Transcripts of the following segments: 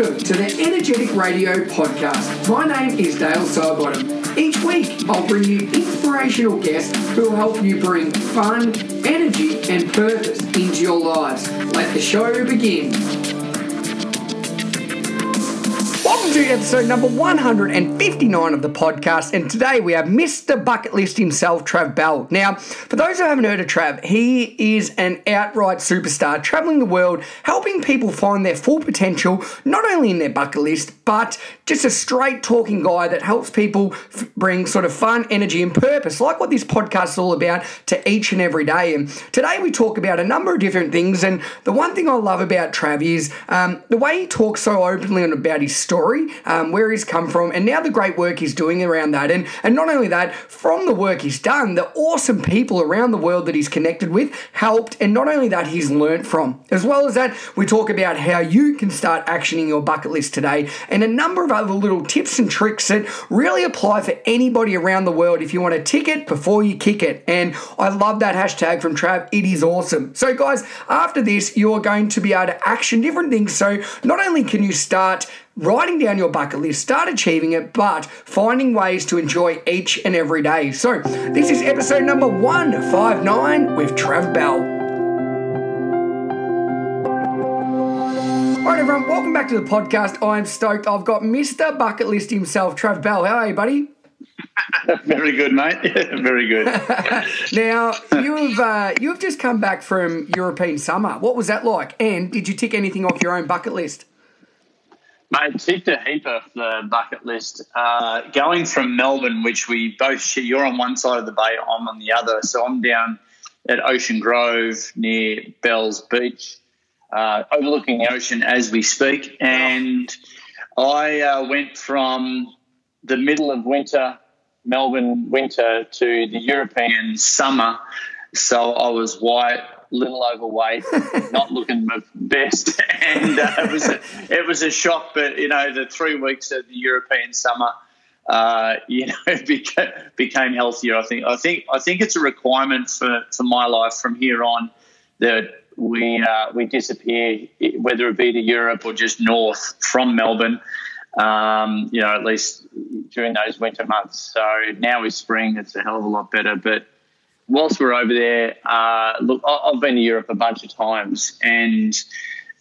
Welcome to the Energetic Radio Podcast. My name is Dale Sidebottom. Each week, I'll bring you inspirational guests who will help you bring fun, energy, and purpose into your lives. Let the show begin. To episode number 159 of the podcast, and today we have Mr. Bucket List himself, Trav Bell. Now, for those who haven't heard of Trav, he is an outright superstar, traveling the world, helping people find their full potential, not only in their bucket list, but just a straight talking guy that helps people f- bring sort of fun, energy, and purpose, like what this podcast is all about, to each and every day. And today we talk about a number of different things, and the one thing I love about Trav is um, the way he talks so openly about his story um, where he's come from, and now the great work he's doing around that. And, and not only that, from the work he's done, the awesome people around the world that he's connected with helped, and not only that, he's learnt from. As well as that, we talk about how you can start actioning your bucket list today, and a number of other little tips and tricks that really apply for anybody around the world if you want to tick it before you kick it. And I love that hashtag from Trav. It is awesome. So, guys, after this, you are going to be able to action different things. So, not only can you start writing down your bucket list, start achieving it, but finding ways to enjoy each and every day. So, this is episode number 159 with Trav Bell. All right, everyone, welcome back to the podcast. I'm stoked. I've got Mr. Bucket List himself, Trav Bell. How are you, buddy? Very good, mate. Very good. now you've uh, you've just come back from European summer. What was that like? And did you tick anything off your own bucket list? Mate, ticked a heap off the bucket list. Uh, going from Melbourne, which we both share, you're on one side of the bay, I'm on the other. So I'm down at Ocean Grove near Bells Beach, uh, overlooking the ocean as we speak. And I uh, went from the middle of winter, Melbourne winter, to the European summer. So I was white, little overweight, not looking my best, and uh, it was a, it was a shock. But you know, the three weeks of the European summer, uh, you know, became, became healthier. I think I think I think it's a requirement for, for my life from here on that we uh, we disappear, whether it be to Europe or just north from Melbourne. Um, you know, at least during those winter months. So now is spring; it's a hell of a lot better, but whilst we're over there, uh, look, I've been to Europe a bunch of times, and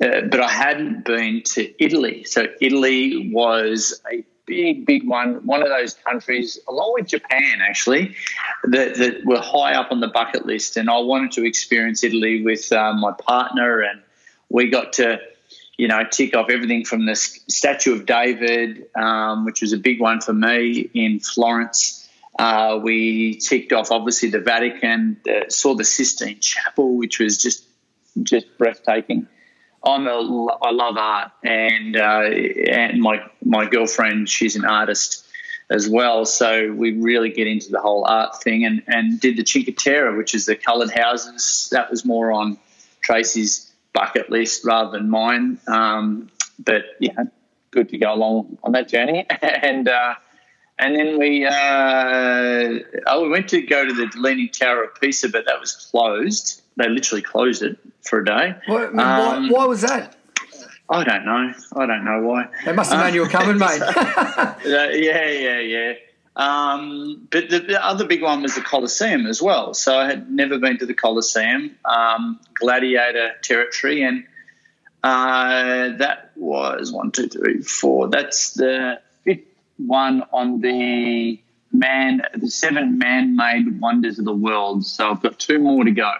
uh, but I hadn't been to Italy. So Italy was a big, big one. One of those countries, along with Japan, actually, that, that were high up on the bucket list. And I wanted to experience Italy with uh, my partner, and we got to. You know, tick off everything from the Statue of David, um, which was a big one for me in Florence, uh, we ticked off obviously the Vatican, uh, saw the Sistine Chapel, which was just just breathtaking. I'm a, I love art, and uh, and my my girlfriend, she's an artist as well. So we really get into the whole art thing, and and did the Cinque Terre, which is the coloured houses. That was more on Tracy's bucket list rather than mine. Um, but yeah, good to go along on that journey, and uh, and then we uh, oh, we went to go to the Leaning Tower of Pisa, but that was closed. They literally closed it for a day. Why, um, why, why was that? I don't know. I don't know why. They must have known you were coming, mate. uh, yeah, yeah, yeah. Um, but the, the, other big one was the Colosseum as well. So I had never been to the Colosseum, um, gladiator territory, and uh, that was one, two, three, four. That's the one on the man, the seven man-made wonders of the world. So I've got two more to go.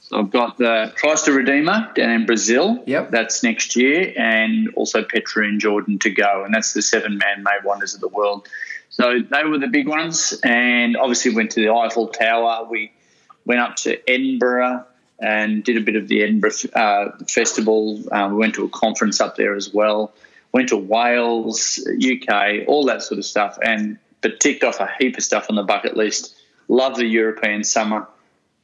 So I've got the Christ the Redeemer down in Brazil. Yep. That's next year, and also Petra in Jordan to go, and that's the seven man-made wonders of the world. So they were the big ones, and obviously went to the Eiffel Tower. We went up to Edinburgh and did a bit of the Edinburgh uh, Festival. Uh, we went to a conference up there as well went to Wales, UK, all that sort of stuff, and but ticked off a heap of stuff on the bucket list. Love the European summer.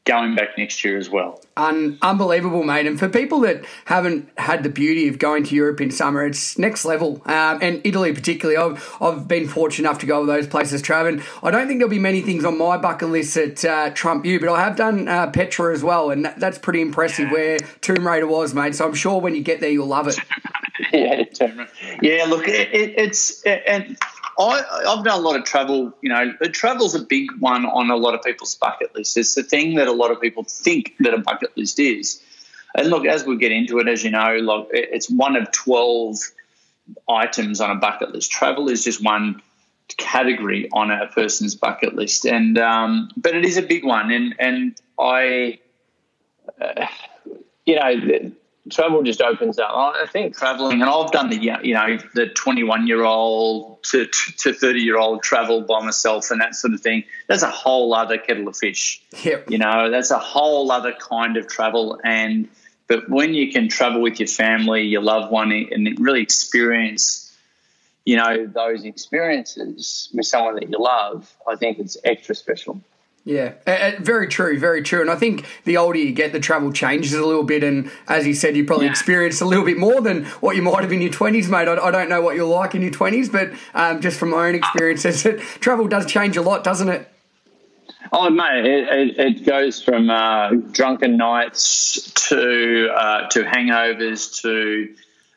Going back next year as well. Un- unbelievable, mate. And for people that haven't had the beauty of going to Europe in summer, it's next level. Um, and Italy, particularly, I've, I've been fortunate enough to go to those places, Trav. And I don't think there'll be many things on my bucket list that uh, trump you, but I have done uh, Petra as well, and that, that's pretty impressive where Tomb Raider was, mate. So I'm sure when you get there, you'll love it. yeah, yeah. Look, it, it, it's it, and I, I've done a lot of travel. You know, travel's a big one on a lot of people's bucket list. It's the thing that a lot of people think that a bucket list is. And look, as we get into it, as you know, like it's one of twelve items on a bucket list. Travel is just one category on a person's bucket list, and um, but it is a big one. And and I, uh, you know travel just opens up. I think traveling, and I've done the you know the 21 year old to to 30 year old travel by myself and that sort of thing. That's a whole other kettle of fish. Yep. You know, that's a whole other kind of travel. And but when you can travel with your family, your loved one, and really experience, you know, those experiences with someone that you love, I think it's extra special. Yeah, very true, very true. And I think the older you get, the travel changes a little bit. And as you said, you probably yeah. experienced a little bit more than what you might have in your 20s, mate. I, I don't know what you're like in your 20s, but um, just from my own experiences, travel does change a lot, doesn't it? Oh, mate, it, it, it goes from uh, drunken nights to, uh, to hangovers to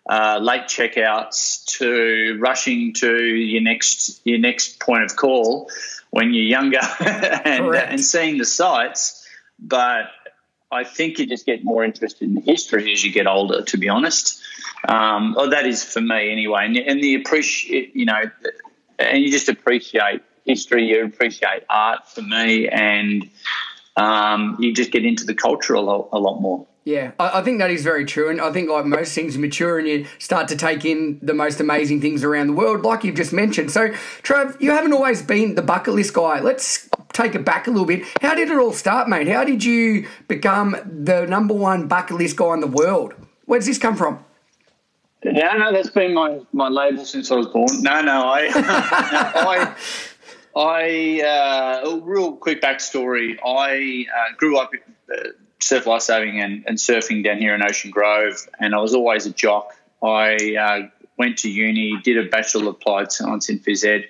uh, late checkouts to rushing to your next your next point of call when you're younger and, uh, and seeing the sights. But I think you just get more interested in history as you get older, to be honest. Um, well, that is for me anyway. And, and the appreciate, you know, and you just appreciate history, you appreciate art for me, and um, you just get into the culture a lot, a lot more. Yeah, I, I, think that is very true. And I think, like most things mature and you start to take in the most amazing things around the world, like you've just mentioned. So, Trav, you haven't always been the bucket list guy. Let's take it back a little bit. How did it all start, mate? How did you become the number one bucket list guy in the world? Where does this come from? Yeah, no, that's been my, my label since I was born. No, no, I, I, I, uh, real quick backstory. I uh, grew up. Uh, surf lifesaving and, and surfing down here in Ocean Grove, and I was always a jock. I uh, went to uni, did a Bachelor of Applied Science in phys ed,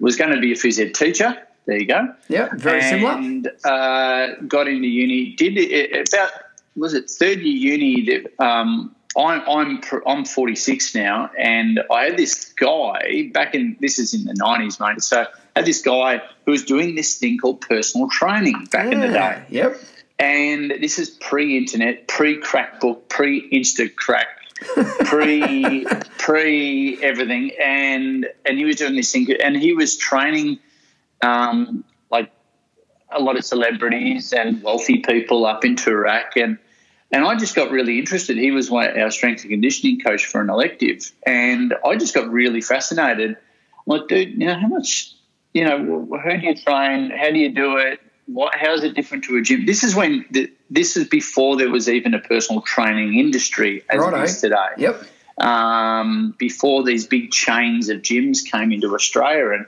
was going to be a phys ed teacher. There you go. Yeah, very and, similar. And uh, got into uni. Did it, about was it third year uni? That, um, I'm I'm I'm 46 now, and I had this guy back in this is in the 90s, mate. So I had this guy who was doing this thing called personal training back yeah, in the day. Yep. And this is pre-internet, pre-crackbook, pre-Instacrack, pre pre everything, and and he was doing this thing, and he was training um, like a lot of celebrities and wealthy people up in Toorak, and and I just got really interested. He was one, our strength and conditioning coach for an elective, and I just got really fascinated. I'm like, dude, you know how much, you know, who do you train? How do you do it? What, how is it different to a gym? This is when the, this is before there was even a personal training industry as Righto. it is today. Yep. Um, before these big chains of gyms came into Australia, and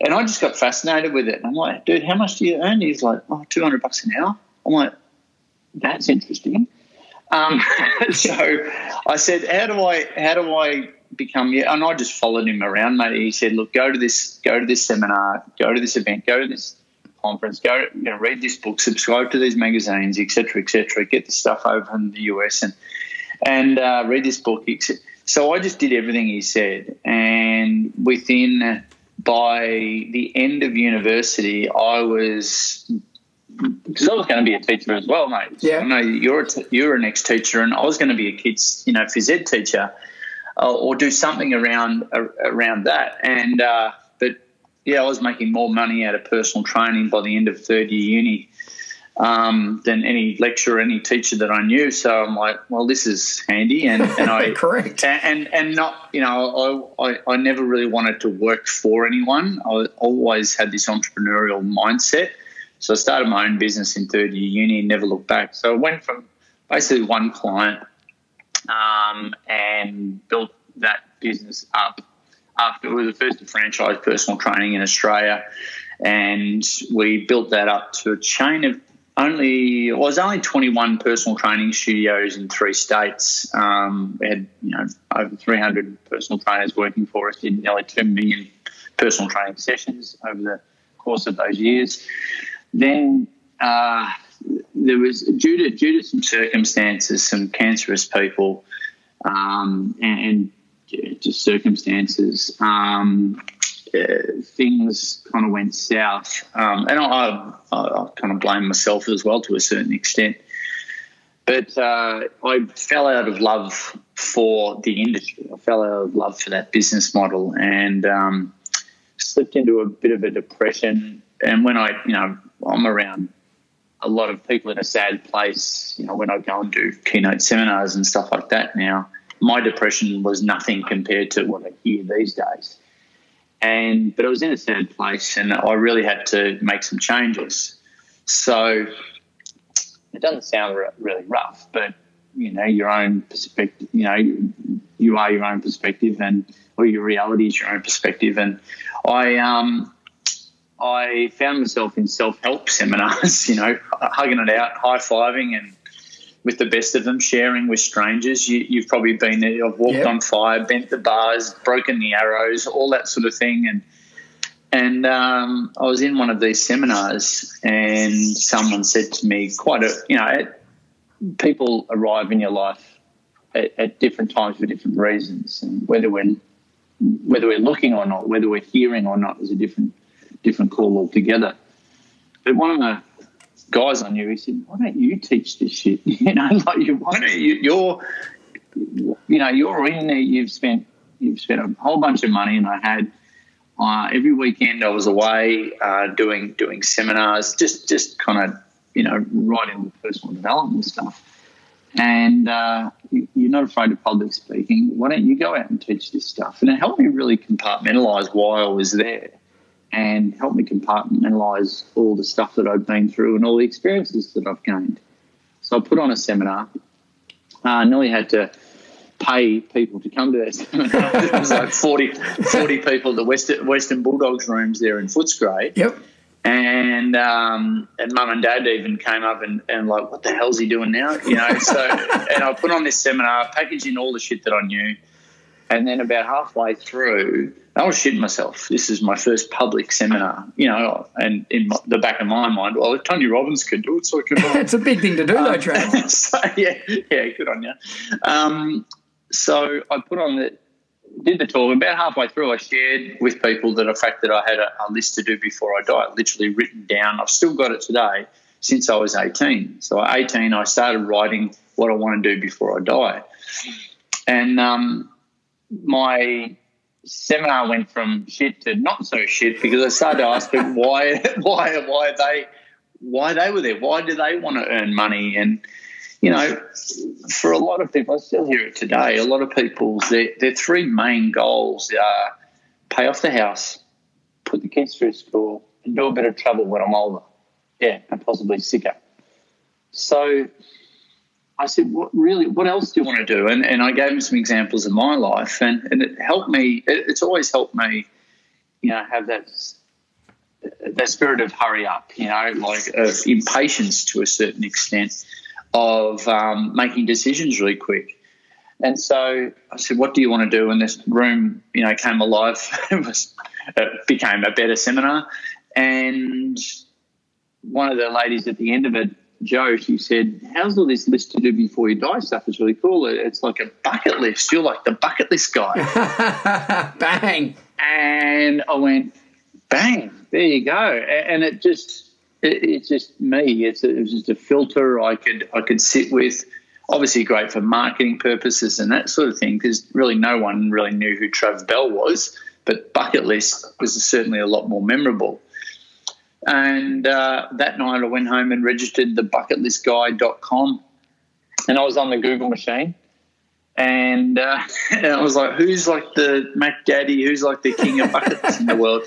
and I just got fascinated with it. And I'm like, dude, how much do you earn? He's like, oh, 200 bucks an hour. I'm like, that's interesting. Um, so I said, how do I how do I become? And I just followed him around, mate. He said, look, go to this go to this seminar, go to this event, go to this conference, go you know, read this book, subscribe to these magazines, etc., etc. Get the stuff over in the US and and uh, read this book. So I just did everything he said, and within by the end of university, I was because I was going to be a teacher as well, mate. Yeah. I know you're a t- you're an ex teacher, and I was going to be a kids, you know, phys ed teacher, uh, or do something around uh, around that. And uh, yeah, I was making more money out of personal training by the end of third year uni um, than any lecturer, any teacher that I knew. So I'm like, well, this is handy, and, and I correct, and and not, you know, I, I, I never really wanted to work for anyone. I always had this entrepreneurial mindset. So I started my own business in third year uni and never looked back. So I went from basically one client um, and built that business up after we were the first to franchise personal training in Australia, and we built that up to a chain of only well, it was only 21 personal training studios in three states. Um, we had you know over 300 personal trainers working for us, did nearly two million personal training sessions over the course of those years. Then uh, there was due to due to some circumstances, some cancerous people um, and, and, just circumstances. Um, uh, things kind of went south, um, and I, I, I, kind of blame myself as well to a certain extent. But uh, I fell out of love for the industry. I fell out of love for that business model, and um, slipped into a bit of a depression. And when I, you know, I'm around a lot of people in a sad place, you know, when I go and do keynote seminars and stuff like that now, my depression was nothing compared to what I hear these days. And but I was in a sad place and I really had to make some changes. So it doesn't sound really rough, but you know, your own perspective, you know, you are your own perspective and or your reality is your own perspective. And I um I found myself in self help seminars, you know, hugging it out, high fiving, and with the best of them, sharing with strangers. You, have probably been there. I've walked yep. on fire, bent the bars, broken the arrows, all that sort of thing. And and um, I was in one of these seminars, and someone said to me, quite a you know, people arrive in your life at, at different times for different reasons, and whether we're whether we're looking or not, whether we're hearing or not, is a different different call altogether. But one of the guys I knew, he said, "Why don't you teach this shit? You know, like you, why don't you? You're, you know, you're in there. You've spent you've spent a whole bunch of money, and I had." Uh, every weekend I was away uh, doing doing seminars, just just kind of you know right writing personal development stuff. And uh, you, are not afraid of public speaking. Why don't you go out and teach this stuff? And it helped me really compartmentalize why I was there and help me compartmentalize all the stuff that I've been through and all the experiences that I've gained. So I put on a seminar. I uh, nearly had to pay people to come to that seminar. it was like 40, 40 people at the Western, Western Bulldogs rooms there in Footscray. Yep. And um, and mum and dad even came up and, and like, what the hell's he doing now? You know, so and I put on this seminar, packaging all the shit that I knew. And then about halfway through, I was shitting myself. This is my first public seminar, you know, and in my, the back of my mind, well, if Tony Robbins could do it, so can I. it's a big thing to do, though, Trav. so, yeah, yeah, good on you. Um, so I put on the, did the talk. About halfway through, I shared with people that the fact that I had a, a list to do before I die, literally written down. I've still got it today since I was 18. So at 18, I started writing what I want to do before I die. And um, my seminar went from shit to not so shit because I started to ask them why, why, why they, why they were there. Why do they want to earn money? And you know, for a lot of people, I still hear it today. A lot of people, their, their three main goals are pay off the house, put the kids through school, and do a bit of travel when I'm older. Yeah, and possibly sicker. So I said, "What really? What else do you want to do?" And and I gave him some examples of my life, and and it helped me. It, it's always helped me, you know, have that that spirit of hurry up, you know, like impatience to a certain extent, of um, making decisions really quick. And so I said, "What do you want to do?" And this room, you know, came alive. it was it became a better seminar, and one of the ladies at the end of it Joe, she said, How's all this list to do before you die stuff? It's really cool. It's like a bucket list. You're like the bucket list guy. bang. And I went, bang, there you go. And it just, it, it's just me. It's a, it was just a filter I could I could sit with. Obviously, great for marketing purposes and that sort of thing because really no one really knew who Trav Bell was. But bucket list was certainly a lot more memorable. And uh, that night I went home and registered the bucketlistguy.com. And I was on the Google machine. And, uh, and I was like, who's like the Mac Daddy? Who's like the king of bucket lists in the world?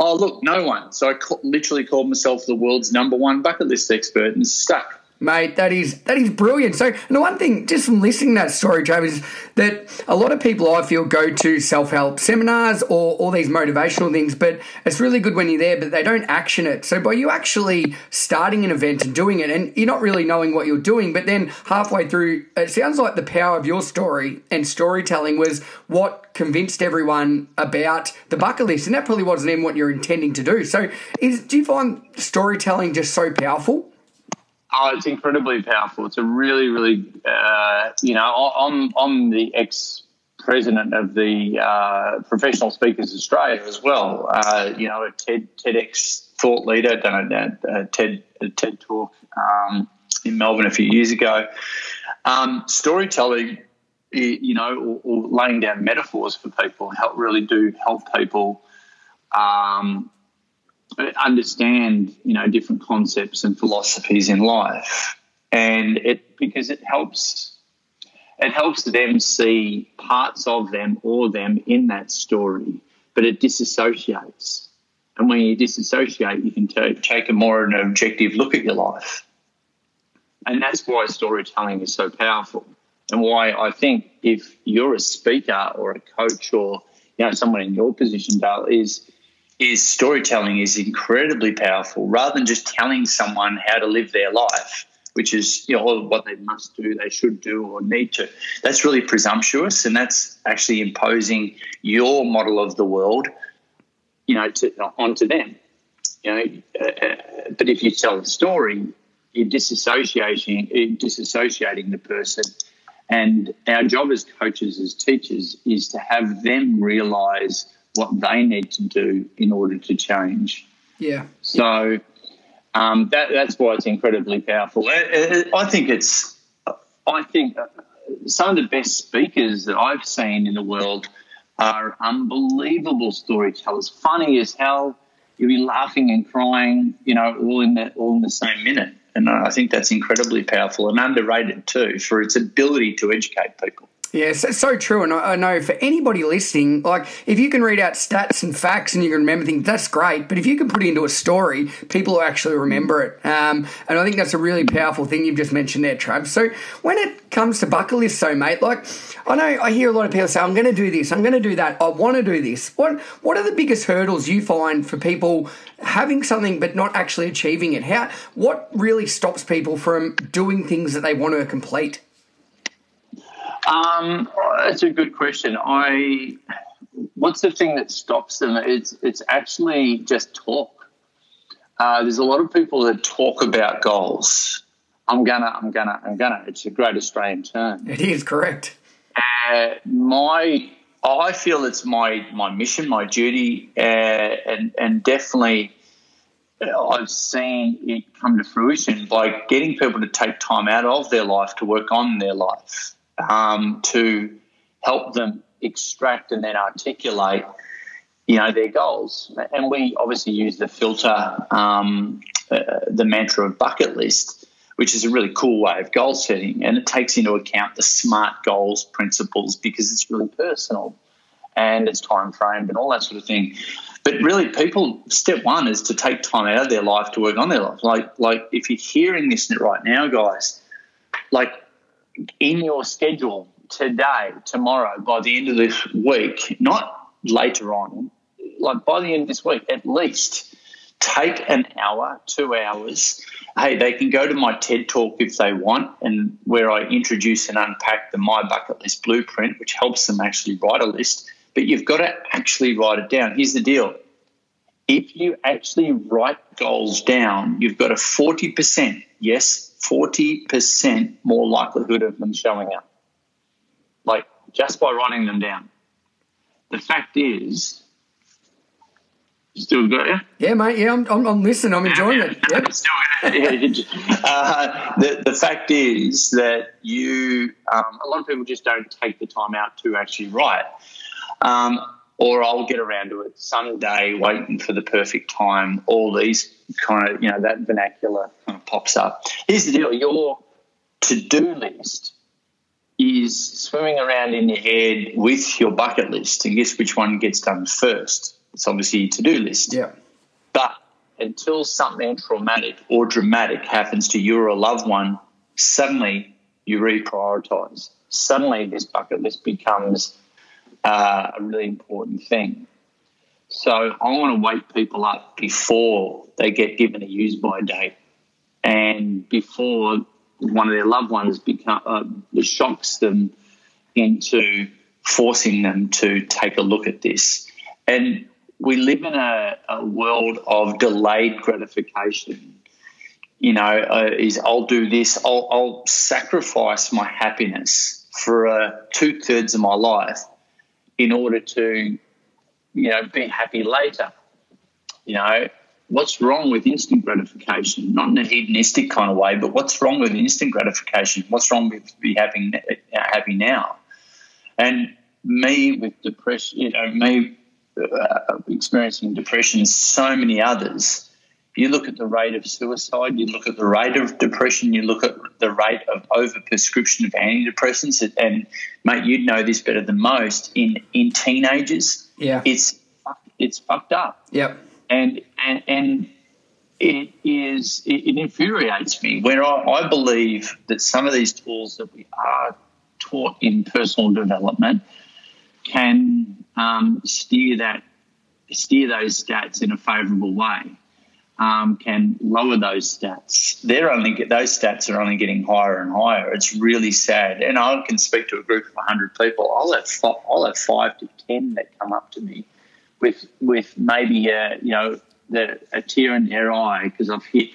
Oh, look, no one. So I literally called myself the world's number one bucket list expert and stuck. Mate, that is that is brilliant. So, and the one thing, just from listening to that story, Travis, is that a lot of people I feel go to self help seminars or all these motivational things, but it's really good when you're there, but they don't action it. So, by you actually starting an event and doing it, and you're not really knowing what you're doing, but then halfway through, it sounds like the power of your story and storytelling was what convinced everyone about the bucket list, and that probably wasn't even what you're intending to do. So, is do you find storytelling just so powerful? Oh, it's incredibly powerful. It's a really, really, uh, you know, I'm, I'm the ex president of the uh, Professional Speakers Australia as well. Uh, you know, a TED, TEDx thought leader, done a, a TED, a TED talk um, in Melbourne a few years ago. Um, storytelling, you know, or, or, laying down metaphors for people help really do help people um, understand, you know, different concepts and philosophies in life, and it because it helps it helps them see parts of them or them in that story, but it disassociates. And when you disassociate, you can t- take a more an objective look at your life. And that's why storytelling is so powerful. And why I think if you're a speaker or a coach or you know someone in your position, Dale, is is storytelling is incredibly powerful rather than just telling someone how to live their life which is you know what they must do, they should do, or need to. That's really presumptuous, and that's actually imposing your model of the world, you know, to, onto them. You know, uh, uh but if you tell a story, you're disassociating, you're disassociating the person. And our job as coaches, as teachers, is to have them realize what they need to do in order to change. Yeah. So um, that, that's why it's incredibly powerful. I think it's, I think some of the best speakers that I've seen in the world are unbelievable storytellers, funny as hell. You'll be laughing and crying, you know, all in the all in the same minute. And I think that's incredibly powerful and underrated too for its ability to educate people. Yeah, so, so true. And I, I, know for anybody listening, like if you can read out stats and facts and you can remember things, that's great. But if you can put it into a story, people will actually remember it. Um, and I think that's a really powerful thing you've just mentioned there, Trav. So when it comes to bucket lists, so mate, like I know I hear a lot of people say, I'm going to do this, I'm going to do that, I want to do this. What What are the biggest hurdles you find for people having something but not actually achieving it? How What really stops people from doing things that they want to complete? Um, that's a good question. I what's the thing that stops them? It's it's actually just talk. Uh, there's a lot of people that talk about goals. I'm gonna, I'm gonna, I'm gonna. It's a great Australian term. It is correct. Uh, my, I feel it's my my mission, my duty, uh, and and definitely. Uh, I've seen it come to fruition by getting people to take time out of their life to work on their life um, to help them extract and then articulate, you know, their goals. And we obviously use the filter, um, uh, the mantra of bucket list, which is a really cool way of goal setting, and it takes into account the smart goals principles because it's really personal and it's time framed and all that sort of thing. But really, people step one is to take time out of their life to work on their life. Like, like if you're hearing this right now, guys, like in your schedule today, tomorrow, by the end of this week, not later on, like by the end of this week, at least take an hour, two hours. Hey, they can go to my TED talk if they want, and where I introduce and unpack the My Bucket List blueprint, which helps them actually write a list. But you've got to actually write it down. Here's the deal if you actually write goals down, you've got a 40%, yes, 40% more likelihood of them showing up. Like just by writing them down. The fact is, still got you? Yeah, mate. Yeah, I'm, I'm, I'm listening. I'm enjoying yeah, it. Yep. Still, uh, the, the fact is that you, um, a lot of people just don't take the time out to actually write. Um, or I'll get around to it someday, waiting for the perfect time. All these kind of, you know, that vernacular kind of pops up. Here's the deal your to do list is swimming around in your head with your bucket list, and guess which one gets done first? It's obviously your to do list. Yeah. But until something traumatic or dramatic happens to you or a loved one, suddenly you reprioritize. Suddenly, this bucket list becomes a really important thing. So I want to wake people up before they get given a use by date and before one of their loved ones become, uh, shocks them into forcing them to take a look at this. And we live in a, a world of delayed gratification. you know, uh, is I'll do this. I'll, I'll sacrifice my happiness for uh, two thirds of my life in order to, you know, be happy later. You know, what's wrong with instant gratification? Not in a hedonistic kind of way, but what's wrong with instant gratification? What's wrong with be happy happy now? And me with depression, you know, me uh, experiencing depression, so many others. You look at the rate of suicide, you look at the rate of depression, you look at the rate of overprescription of antidepressants, and mate, you'd know this better than most. In in teenagers, yeah, it's it's fucked up. Yep. And and and it is it, it infuriates me where I, I believe that some of these tools that we are taught in personal development can um, steer that steer those stats in a favourable way. Um, can lower those stats. They're only get, those stats are only getting higher and higher. It's really sad. And I can speak to a group of hundred people. I'll have five, I'll have five to ten that come up to me with with maybe a, you know the, a tear in their eye because I've hit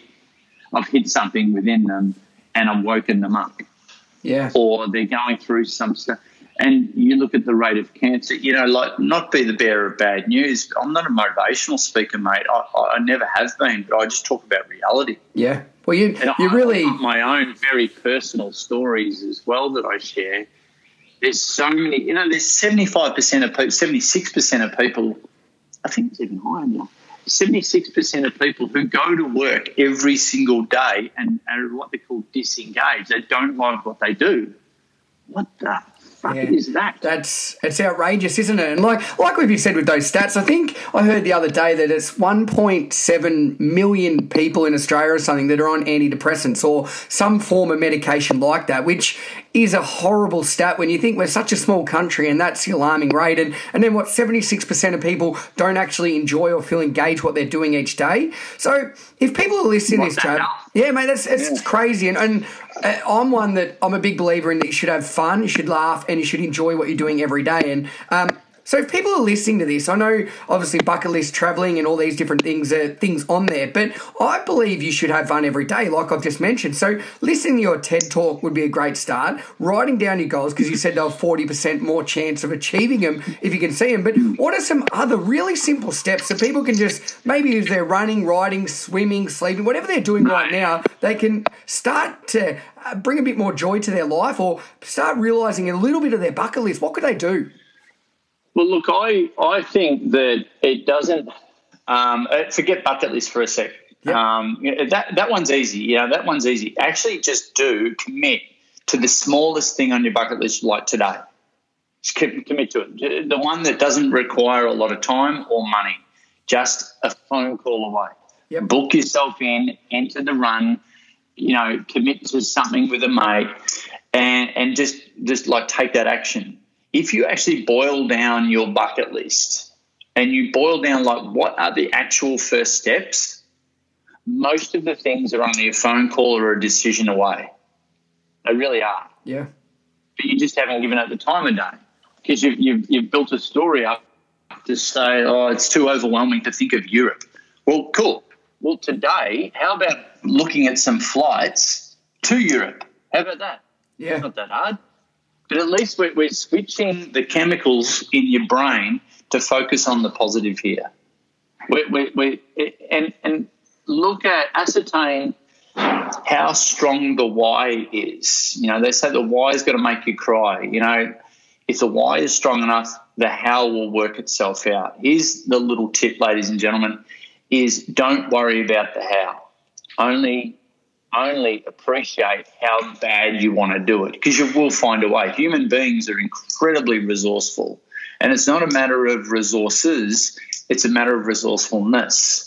I've hit something within them and I've woken them up. Yeah. Or they're going through some stuff and you look at the rate of cancer, you know, like not be the bearer of bad news. I'm not a motivational speaker, mate. I, I never have been, but I just talk about reality. Yeah. Well, you and you I, really my own very personal stories as well that I share. There's so many, you know. There's 75 percent of people, 76 percent of people. I think it's even higher now. 76 percent of people who go to work every single day and are what they call disengaged. They don't like what they do. What the fuck yeah. is that? That's it's outrageous, isn't it? And like like we've said with those stats, I think I heard the other day that it's 1.7 million people in Australia or something that are on antidepressants or some form of medication like that, which is a horrible stat when you think we're such a small country and that's the alarming rate. And, and then what, 76% of people don't actually enjoy or feel engaged what they're doing each day. So if people are listening to this, Chad, yeah, mate, that's, it's yeah. crazy. And, and uh, I'm one that I'm a big believer in that you should have fun, you should laugh, and you should enjoy what you're doing every day. And um, so if people are listening to this, I know obviously bucket list traveling and all these different things are things on there, but I believe you should have fun every day, like I've just mentioned. So listening to your TED talk would be a great start. Writing down your goals because you said they'll forty percent more chance of achieving them if you can see them. But what are some other really simple steps that people can just maybe if they're running, riding, swimming, sleeping, whatever they're doing right now, they can start to uh, bring a bit more joy to their life or start realizing a little bit of their bucket list. What could they do? Well, look, I, I think that it doesn't. Um, uh, forget bucket list for a sec. Yep. Um, that that one's easy. Yeah, that one's easy. Actually, just do commit to the smallest thing on your bucket list, like today. Just commit to it. The one that doesn't require a lot of time or money. Just a phone call away. Yep. Book yourself in. Enter the run. You know, commit to something with a mate, and and just just like take that action if you actually boil down your bucket list and you boil down like what are the actual first steps, most of the things are only a phone call or a decision away. They really are. Yeah. But you just haven't given it the time of day because you've, you've, you've built a story up to say, oh, it's too overwhelming to think of Europe. Well, cool. Well, today, how about looking at some flights to Europe? How about that? Yeah. It's not that hard. But at least we're, we're switching the chemicals in your brain to focus on the positive here. We, we, we, and, and look at, ascertain how strong the why is. You know, they say the why is going to make you cry. You know, if the why is strong enough, the how will work itself out. Here's the little tip, ladies and gentlemen, is don't worry about the how. Only only appreciate how bad you want to do it because you will find a way. Human beings are incredibly resourceful, and it's not a matter of resources, it's a matter of resourcefulness.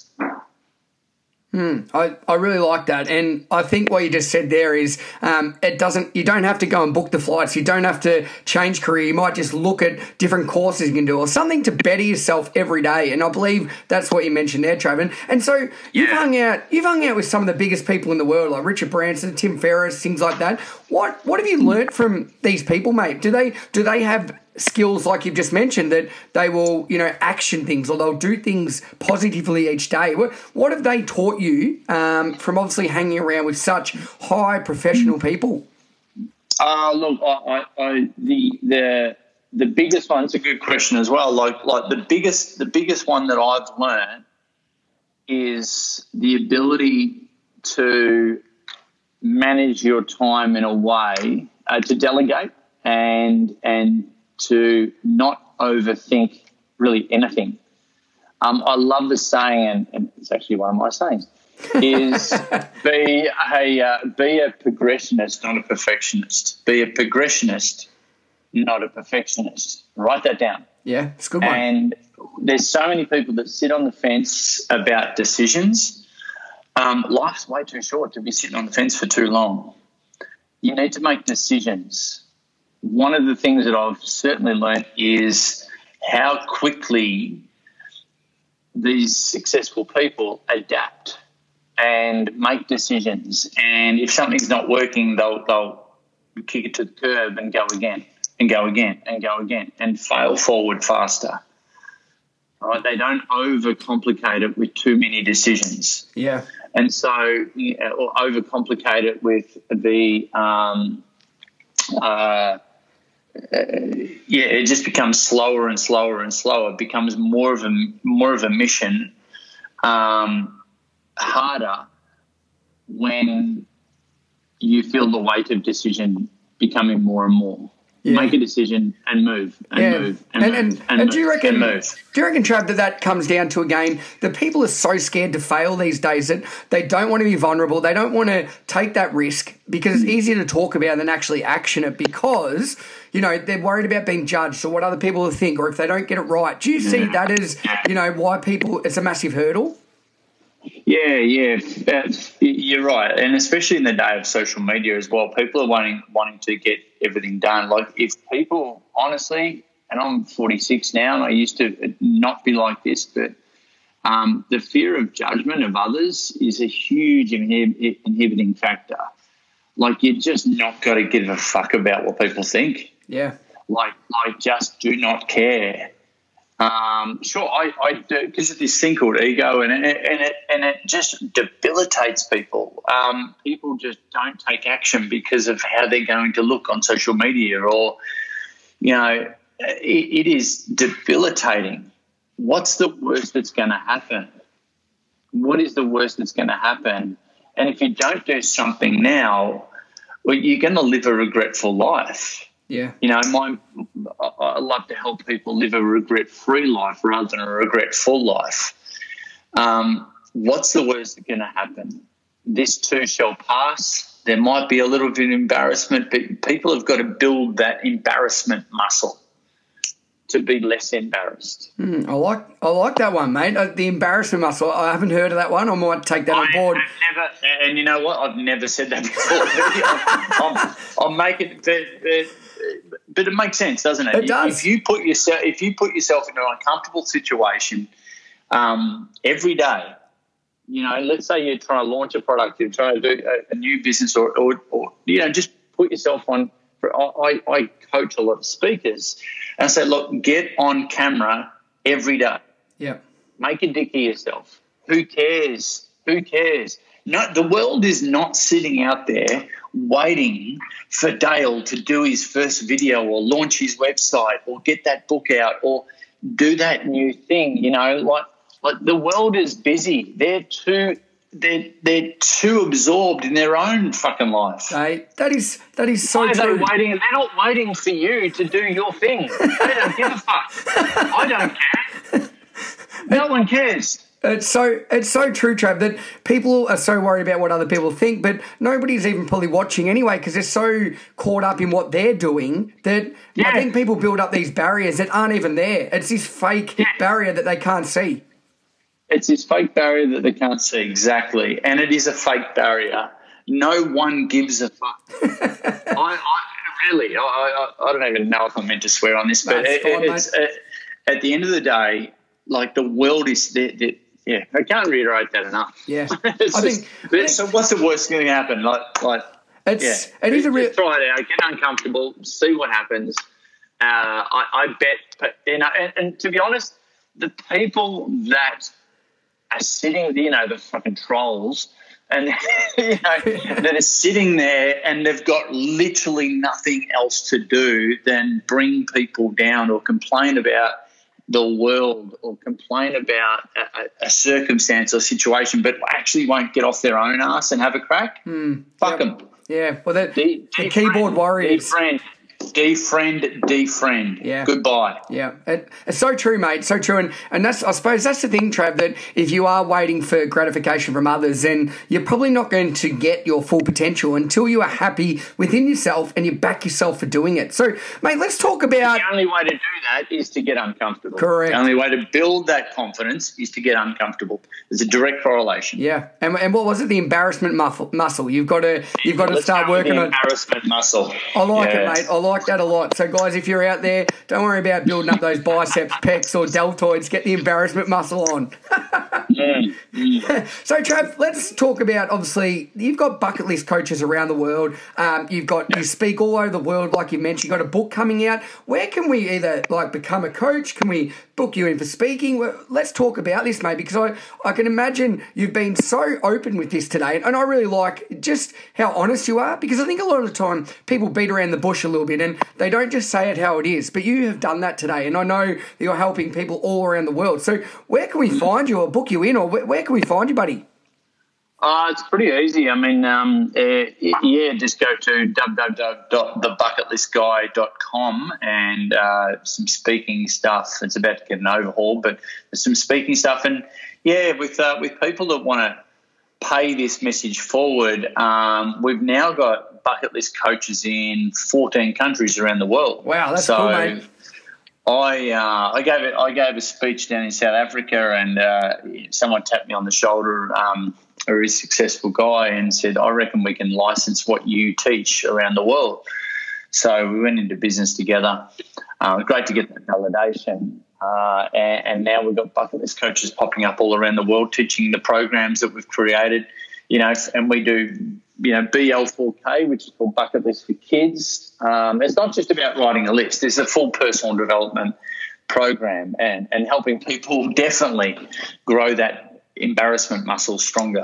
Hmm, I, I really like that, and I think what you just said there is um, it doesn't. You don't have to go and book the flights. You don't have to change career. You might just look at different courses you can do, or something to better yourself every day. And I believe that's what you mentioned there, Traven. And so you've hung out. You've hung out with some of the biggest people in the world, like Richard Branson, Tim Ferriss, things like that. What What have you learnt from these people, mate? Do they Do they have skills like you've just mentioned that they will, you know, action things or they'll do things positively each day. What, what have they taught you um, from obviously hanging around with such high professional people? Uh, look, I, I, I, the the the biggest one. It's a good question as well. Like like the biggest the biggest one that I've learned is the ability to manage your time in a way uh, to delegate and and to not overthink really anything. Um, I love the saying, and, and, it's actually one of my sayings, is be a uh, be a progressionist, not a perfectionist. Be a progressionist, not a perfectionist. Write that down. Yeah, it's good one. And there's so many people that sit on the fence about decisions. Um, life's way too short to be sitting on the fence for too long. You need to make decisions. One of the things that I've certainly learned is how quickly these successful people adapt and make decisions. And if something's not working, they'll, they'll kick it to the curb and go again and go again and go again and fail forward faster. Right? They don't overcomplicate it with too many decisions. Yeah. And so, or overcomplicate it with the, um, uh, yeah, it just becomes slower and slower and slower. It becomes more of a more of a mission, um, harder when you feel the weight of decision becoming more and more. Yeah. Make a decision and move and yeah. move and, and, move, and, and, and do you reckon? move. Do you reckon, Trav, that that comes down to again the people are so scared to fail these days that they don't want to be vulnerable, they don't want to take that risk because it's hmm. easier to talk about than actually action it because you know they're worried about being judged or what other people will think or if they don't get it right. Do you see that as you know why people? It's a massive hurdle. Yeah, yeah, you're right, and especially in the day of social media as well, people are wanting wanting to get everything done. Like if people, honestly, and I'm 46 now, and I used to not be like this, but um, the fear of judgment of others is a huge inhib- inhibiting factor. Like you just not got to give a fuck about what people think. Yeah. Like, like just do not care. Um, sure, I, I do because of this thing called ego, and it, and it and it just debilitates people. Um, people just don't take action because of how they're going to look on social media, or you know, it, it is debilitating. What's the worst that's going to happen? What is the worst that's going to happen? And if you don't do something now, well, you're going to live a regretful life. Yeah. You know, my I love to help people live a regret-free life rather than a regretful life. Um, what's the worst that's going to happen? This too shall pass. There might be a little bit of embarrassment, but people have got to build that embarrassment muscle to be less embarrassed. Mm, I like I like that one, mate. Uh, the embarrassment muscle. I haven't heard of that one. I might take that I, on board. never, and you know what? I've never said that before. I'm, I'm, making, but, but, but, it makes sense, doesn't it? It does. If you put yourself, if you put yourself in an uncomfortable situation um, every day, you know, let's say you're trying to launch a product, you're trying to do a, a new business, or, or, or you know, just put yourself on. I, I coach a lot of speakers and I say, look, get on camera every day. Yeah. Make a dick of yourself. Who cares? Who cares? No, the world is not sitting out there waiting for Dale to do his first video or launch his website or get that book out or do that new thing. You know, like like the world is busy. They're too they're they're too absorbed in their own fucking life. Hey, that is that is so Why true. They waiting. They're not waiting for you to do your thing. They don't give a fuck. I don't care. No one cares. It's so it's so true, Trav, that people are so worried about what other people think, but nobody's even probably watching anyway because they're so caught up in what they're doing that yeah. I think people build up these barriers that aren't even there. It's this fake yeah. barrier that they can't see. It's this fake barrier that they can't see exactly, and it is a fake barrier. No one gives a fuck. I, I, really, I, I, I, don't even know if I'm meant to swear on this, but it, fine, it's uh, at the end of the day, like the world is. Yeah, I can't reiterate that enough. Yeah, I just, think, think. So, what's the worst going to happen? Like, like it's yeah, it is a real. Try it out, get uncomfortable, see what happens, Uh, I, I, bet, you know, and, and, to be honest, the people that are sitting, you know, the fucking trolls, and you know, that are sitting there and they've got literally nothing else to do than bring people down or complain about the world or complain about a, a, circumstance or situation, but actually won't get off their own ass and have a crack. Mm, Fuck them. Yeah, well, the, the keyboard warriors. Friend, defriend, defriend. Yeah. Goodbye. Yeah. It, it's so true, mate. So true. And, and that's, I suppose that's the thing, Trav, that if you are waiting for gratification from others, then you're probably not going to get your full potential until you are happy within yourself and you back yourself for doing it. So, mate, let's talk about. The only way to do that is to get uncomfortable. Correct. The only way to build that confidence is to get uncomfortable. There's a direct correlation. Yeah. And, and what was it? The embarrassment muscle. muscle. You've got to, you've got to start working on. Embarrassment muscle. I like yeah. it, mate. I like like that a lot. So, guys, if you're out there, don't worry about building up those biceps, pecs, or deltoids. Get the embarrassment muscle on. mm, mm. so, Trav, let's talk about obviously you've got bucket list coaches around the world. Um, you've got yeah. you speak all over the world, like you mentioned. You've got a book coming out. Where can we either like become a coach? Can we book you in for speaking? Well, let's talk about this, mate, because I, I can imagine you've been so open with this today, and I really like just how honest you are because I think a lot of the time people beat around the bush a little bit and they don't just say it how it is. But you have done that today, and I know that you're helping people all around the world. So where can we find you or book you in, or where, where can we find you, buddy? Uh, it's pretty easy. I mean, um, uh, yeah, just go to www.thebucketlistguy.com and uh, some speaking stuff. It's about to get an overhaul, but there's some speaking stuff. And yeah, with uh, with people that want to pay this message forward, um, we've now got bucket list coaches in 14 countries around the world. Wow, that's so, cool, mate. I uh, I gave it I gave a speech down in South Africa, and uh, someone tapped me on the shoulder, um, a very successful guy, and said, "I reckon we can license what you teach around the world." So we went into business together. Uh, great to get that validation, uh, and, and, now we've got bucket list coaches popping up all around the world, teaching the programs that we've created. You know, and we do you know, BL4K, which is called Bucket List for Kids. Um, it's not just about writing a list, it's a full personal development program and, and helping people definitely grow that embarrassment muscle stronger.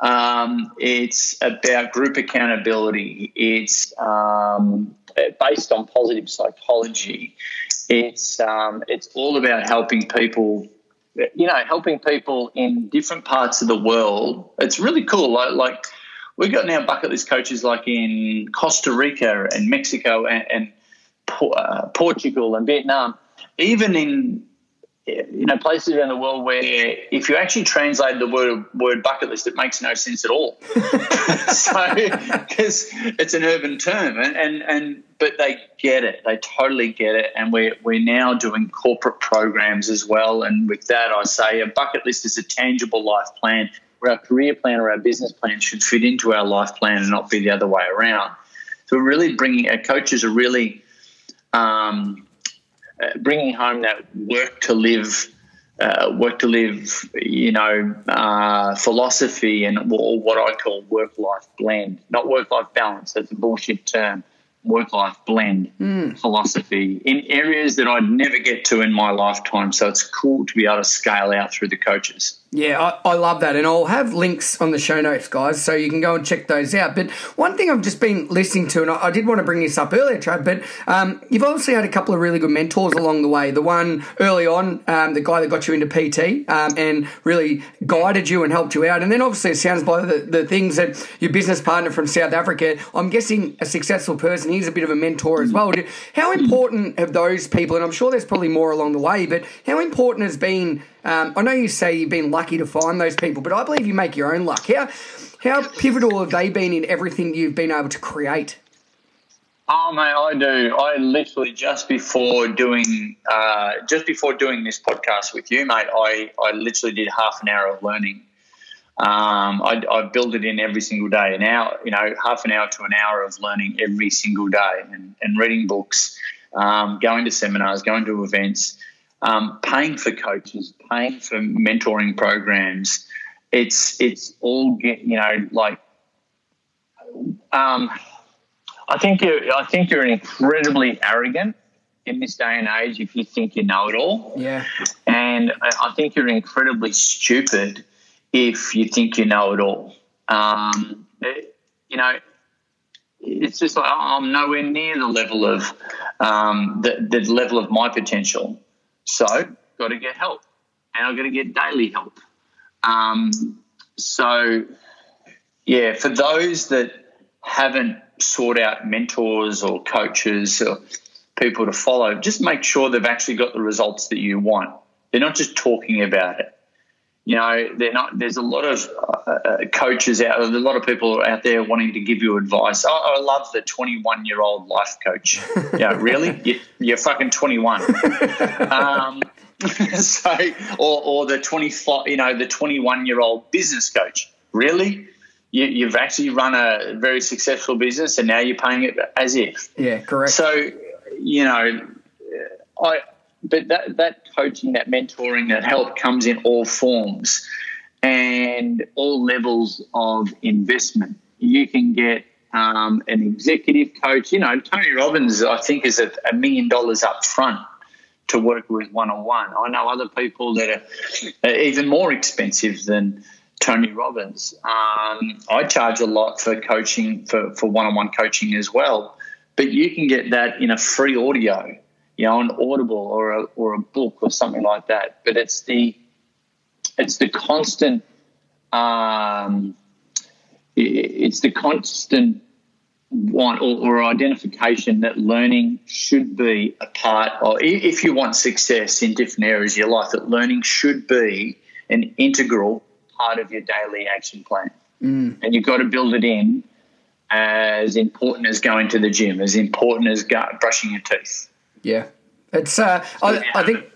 Um, it's about group accountability, it's um, based on positive psychology. It's, um, it's all about helping people you know, helping people in different parts of the world. It's really cool. Like, like we've got now bucket list coaches like in Costa Rica and Mexico and, and uh, Portugal and Vietnam, even in you know places around the world where if you actually translate the word word bucket list, it makes no sense at all. so because it's an urban term, and, and and but they get it, they totally get it, and we're we're now doing corporate programs as well. And with that, I say a bucket list is a tangible life plan where our career plan or our business plan should fit into our life plan and not be the other way around. So we're really bringing our coaches are really um, uh, bringing home that work to live. Uh, work to live, you know, uh, philosophy and what I call work life blend, not work life balance. That's a bullshit term work life blend mm. philosophy in areas that I'd never get to in my lifetime. So it's cool to be able to scale out through the coaches. Yeah, I, I, love that. And I'll have links on the show notes, guys, so you can go and check those out. But one thing I've just been listening to, and I, I did want to bring this up earlier, Trav, but um, you've obviously had a couple of really good mentors along the way. The one early on, um, the guy that got you into PT um, and really guided you and helped you out. And then obviously it sounds by the, the things that your business partner from South Africa, I'm guessing a successful person, he's a bit of a mentor as well. How important have those people, and I'm sure there's probably more along the way, but how important has been um, I know you say you've been lucky to find those people, but I believe you make your own luck. How how pivotal have they been in everything you've been able to create? Oh mate, I do. I literally just before doing uh, just before doing this podcast with you, mate, I, I literally did half an hour of learning. Um, I, I build it in every single day, an hour, you know, half an hour to an hour of learning every single day, and, and reading books, um, going to seminars, going to events um, paying for coaches, paying for mentoring programs. It's it's all you know like. Um, I think you I think you're incredibly arrogant in this day and age if you think you know it all. Yeah. And I think you're incredibly stupid if you think you know it all. Um, it, you know, it's just like oh, I'm nowhere near the level of um, the, the level of my potential. So, got to get help, and I've got to get daily help. Um, so, yeah, for those that haven't sought out mentors or coaches or people to follow, just make sure they've actually got the results that you want. They're not just talking about it. You know, they're not. There's a lot of uh, uh coaches out. A lot of people out there wanting to give you advice. Oh, I love the 21 year old life coach. yeah, really? You, you're fucking 21. um, so, or, or the 25, you know, the 21 year old business coach. Really? You, have actually run a very successful business, and now you're paying it as if. Yeah, correct. So, you know, I but that that coaching, that mentoring, that help comes in all forms and all levels of investment. You can get um, an executive coach. You know, Tony Robbins, I think, is a, million dollars up front to work with one on one. I know other people that are, even more expensive than Tony Robbins. Um, I charge a lot for coaching for one on one coaching as well, but you can get that in a free audio you know, an Audible or a, or a book or something like that. But it's the it's the constant um, it's the constant want or, or, identification that learning should be a part of if you want success in different areas of your life that learning should be an integral part of your daily action plan mm. and you've got to build it in as important as going to the gym as important as brushing your teeth yeah, it's. Uh, I, I think.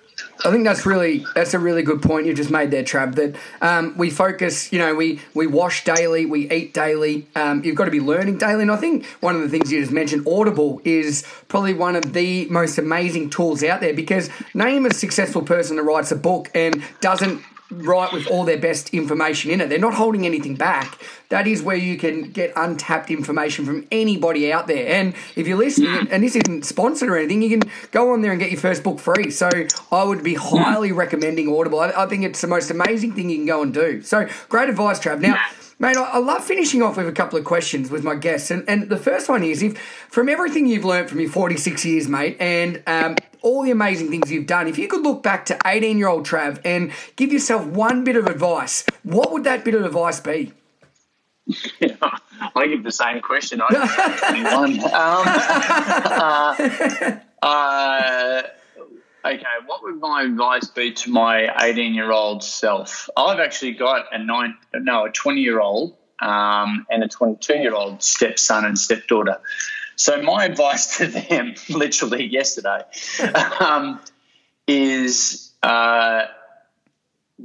I think that's really that's a really good point you just made there, Trav. That um, we focus, you know, we we wash daily, we eat daily. Um, you've got to be learning daily, and I think one of the things you just mentioned, Audible, is probably one of the most amazing tools out there. Because name a successful person that writes a book and doesn't write with all their best information in it. They're not holding anything back. That is where you can get untapped information from anybody out there. And if you're listening, and this isn't sponsored or anything, you can go on there and get your first book free. So I would be highly recommending Audible. I, I think it's the most amazing thing you can go and do. So great advice, Trav. Now, Mate, I love finishing off with a couple of questions with my guests. And, and the first one is if, from everything you've learned from your 46 years, mate, and um, all the amazing things you've done, if you could look back to 18 year old Trav and give yourself one bit of advice, what would that bit of advice be? Yeah, I give the same question. I 21. um, uh, uh, Okay, what would my advice be to my 18 year old self? I've actually got a nine, no, a 20 year old um, and a 22 year old stepson and stepdaughter. So my advice to them, literally yesterday, um, is uh,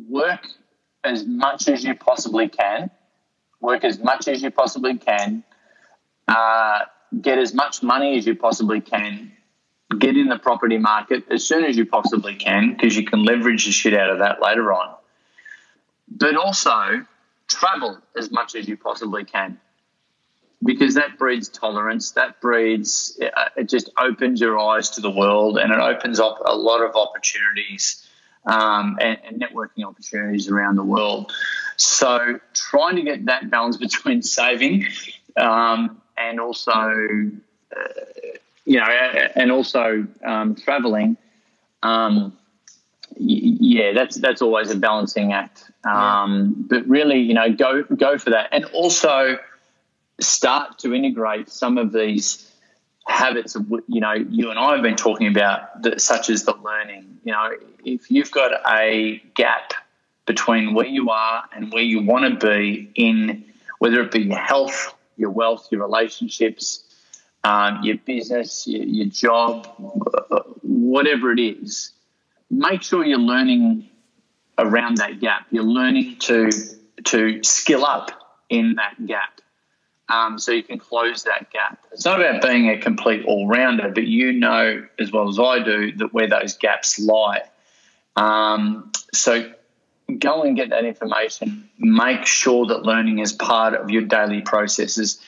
work as much as you possibly can. Work as much as you possibly can. Uh, get as much money as you possibly can get in the property market as soon as you possibly can because you can leverage the shit out of that later on. But also travel as much as you possibly can because that breeds tolerance, that breeds, uh, it just opens your eyes to the world and it opens up a lot of opportunities um, and, and, networking opportunities around the world. So trying to get that balance between saving um, and also uh, you know, and also um, traveling. Um, yeah, that's that's always a balancing act. Um. But really, you know, go go for that, and also start to integrate some of these habits of you know you and I have been talking about, that, such as the learning. You know, if you've got a gap between where you are and where you want to be in, whether it be your health, your wealth, your relationships, um, your business, your, your job, whatever it is, make sure you're learning around that gap. You're learning to to skill up in that gap. Um, so you can close that gap. It's not about being a complete all rounder, but you know as well as I do that where those gaps lie. Um, so go and get that information. Make sure that learning is part of your daily processes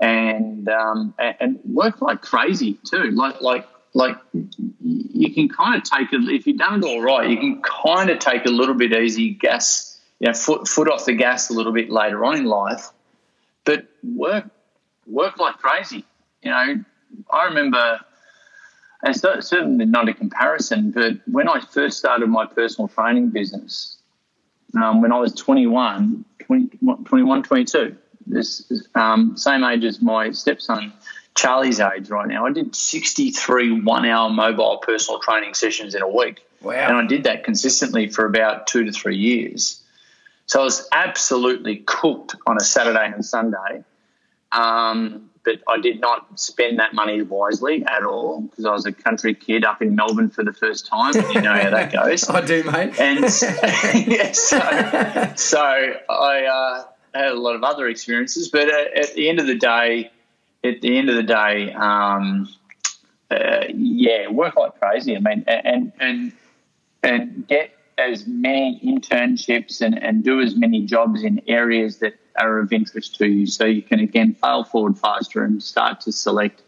and um, and work like crazy too. Like like like you can kind of take it if you've done it all right. You can kind of take a little bit easy, gas, you know, foot foot off the gas a little bit later on in life, but work work like crazy. You know, I remember, and it's certainly not a comparison, but when I first started my personal training business, um, when I was 21, 20, 21, 22, this um, same age as my stepson Charlie's age right now. I did 63 one hour mobile personal training sessions in a week. Wow. And I did that consistently for about two to three years. So I was absolutely cooked on a Saturday and Sunday. Um, but I did not spend that money wisely at all because I was a country kid up in Melbourne for the first time. You know how that goes. I do, mate. And yeah, so, so I uh, had a lot of other experiences, but at, at the end of the day, at the end of the day, um, uh, yeah, work like crazy. I mean, and and and get as many internships and, and do as many jobs in areas that are of interest to you, so you can again fail forward faster and start to select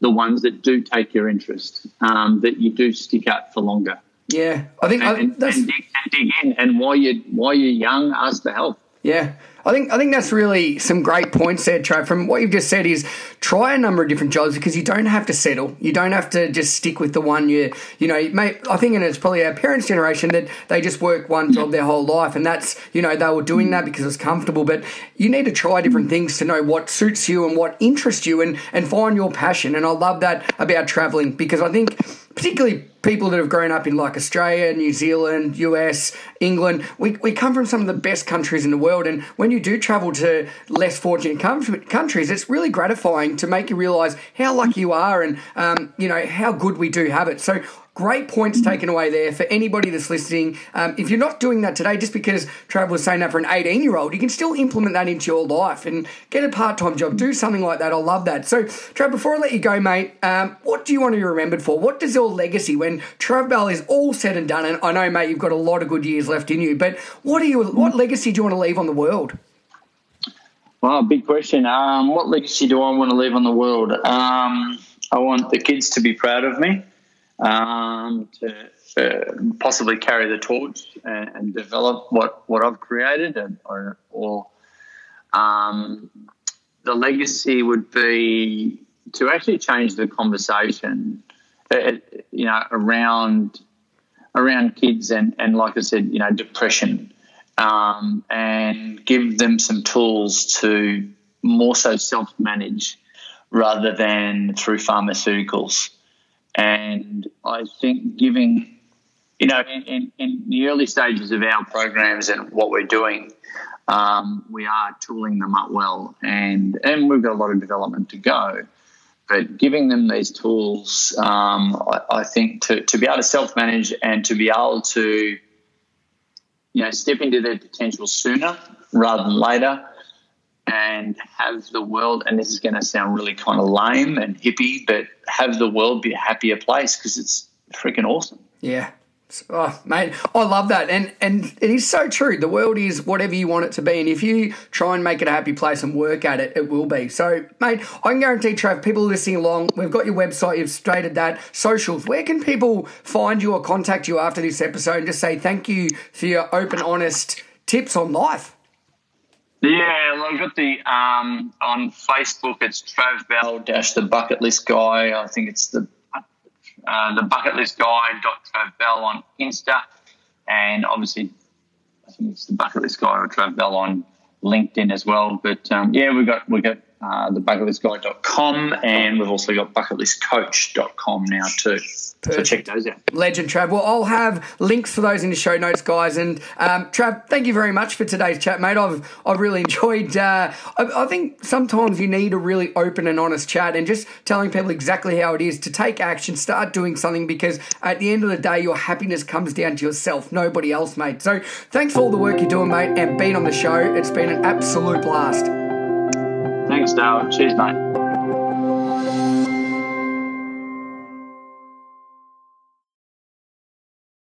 the ones that do take your interest, um, that you do stick out for longer. Yeah, I think and, I, that's and dig, and dig in. And while you while you're young, ask for help. Yeah. I think I think that's really some great points there, Trav. From what you've just said, is try a number of different jobs because you don't have to settle. You don't have to just stick with the one you you know. You May, I think, and it's probably our parents' generation that they just work one job their whole life, and that's you know they were doing that because it's comfortable. But you need to try different things to know what suits you and what interests you, and and find your passion. And I love that about traveling because I think particularly people that have grown up in like Australia, New Zealand, US, England, we, we come from some of the best countries in the world. And when you do travel to less fortunate countries, it's really gratifying to make you realize how lucky you are and, um, you know, how good we do have it. So Great points taken away there for anybody that's listening. Um, if you're not doing that today, just because Trav was saying that for an 18 year old, you can still implement that into your life and get a part time job. Do something like that. I love that. So, Trav, before I let you go, mate, um, what do you want to be remembered for? What does your legacy when Trav Bell is all said and done? And I know, mate, you've got a lot of good years left in you, but what are you? What legacy do you want to leave on the world? Well, big question. Um, what legacy do I want to leave on the world? Um, I want the kids to be proud of me um, to uh, possibly carry the torch and, and, develop what, what I've created, and, or, or um, the legacy would be to actually change the conversation, you know, around around kids and, and like I said, you know, depression, um, and give them some tools to more so self manage rather than through pharmaceuticals. And I think giving, you know, in, in, in the early stages of our programs and what we're doing, um, we are tooling them up well, and and we've got a lot of development to go. But giving them these tools, um, I, I, think to, to be able to self manage and to be able to, you know, step into their potential sooner rather than later, and have the world, and this is going to sound really kind of lame and hippie, but have the world be a happier place because it's freaking awesome. Yeah. Oh, mate, I love that, and and it is so true. The world is whatever you want it to be, and if you try and make it a happy place and work at it, it will be. So, mate, I can guarantee, Trav, people listening along, we've got your website, you've stated that, socials. Where can people find you or contact you after this episode and just say thank you for your open, honest tips on life? Yeah, well, I've got the um, on Facebook. It's Trav Bell dash the bucket list guy. I think it's the uh, the bucket list guy Trav Bell on Insta, and obviously I think it's the bucket list guy or Bell on LinkedIn as well. But um, yeah, we got we got uh, the bucketlistguy.com and we've also got bucketlistcoach.com now too. Perfect. So check those out. Legend, Trav. Well, I'll have links for those in the show notes, guys. And um, Trav, thank you very much for today's chat, mate. I've I've really enjoyed. Uh, I, I, think sometimes you need a really open and honest chat, and just telling people exactly how it is to take action, start doing something, because at the end of the day, your happiness comes down to yourself, nobody else, mate. So thanks for all the work you're doing, mate, and being on the show. It's been an absolute blast. Thanks, Dale. Cheers, mate.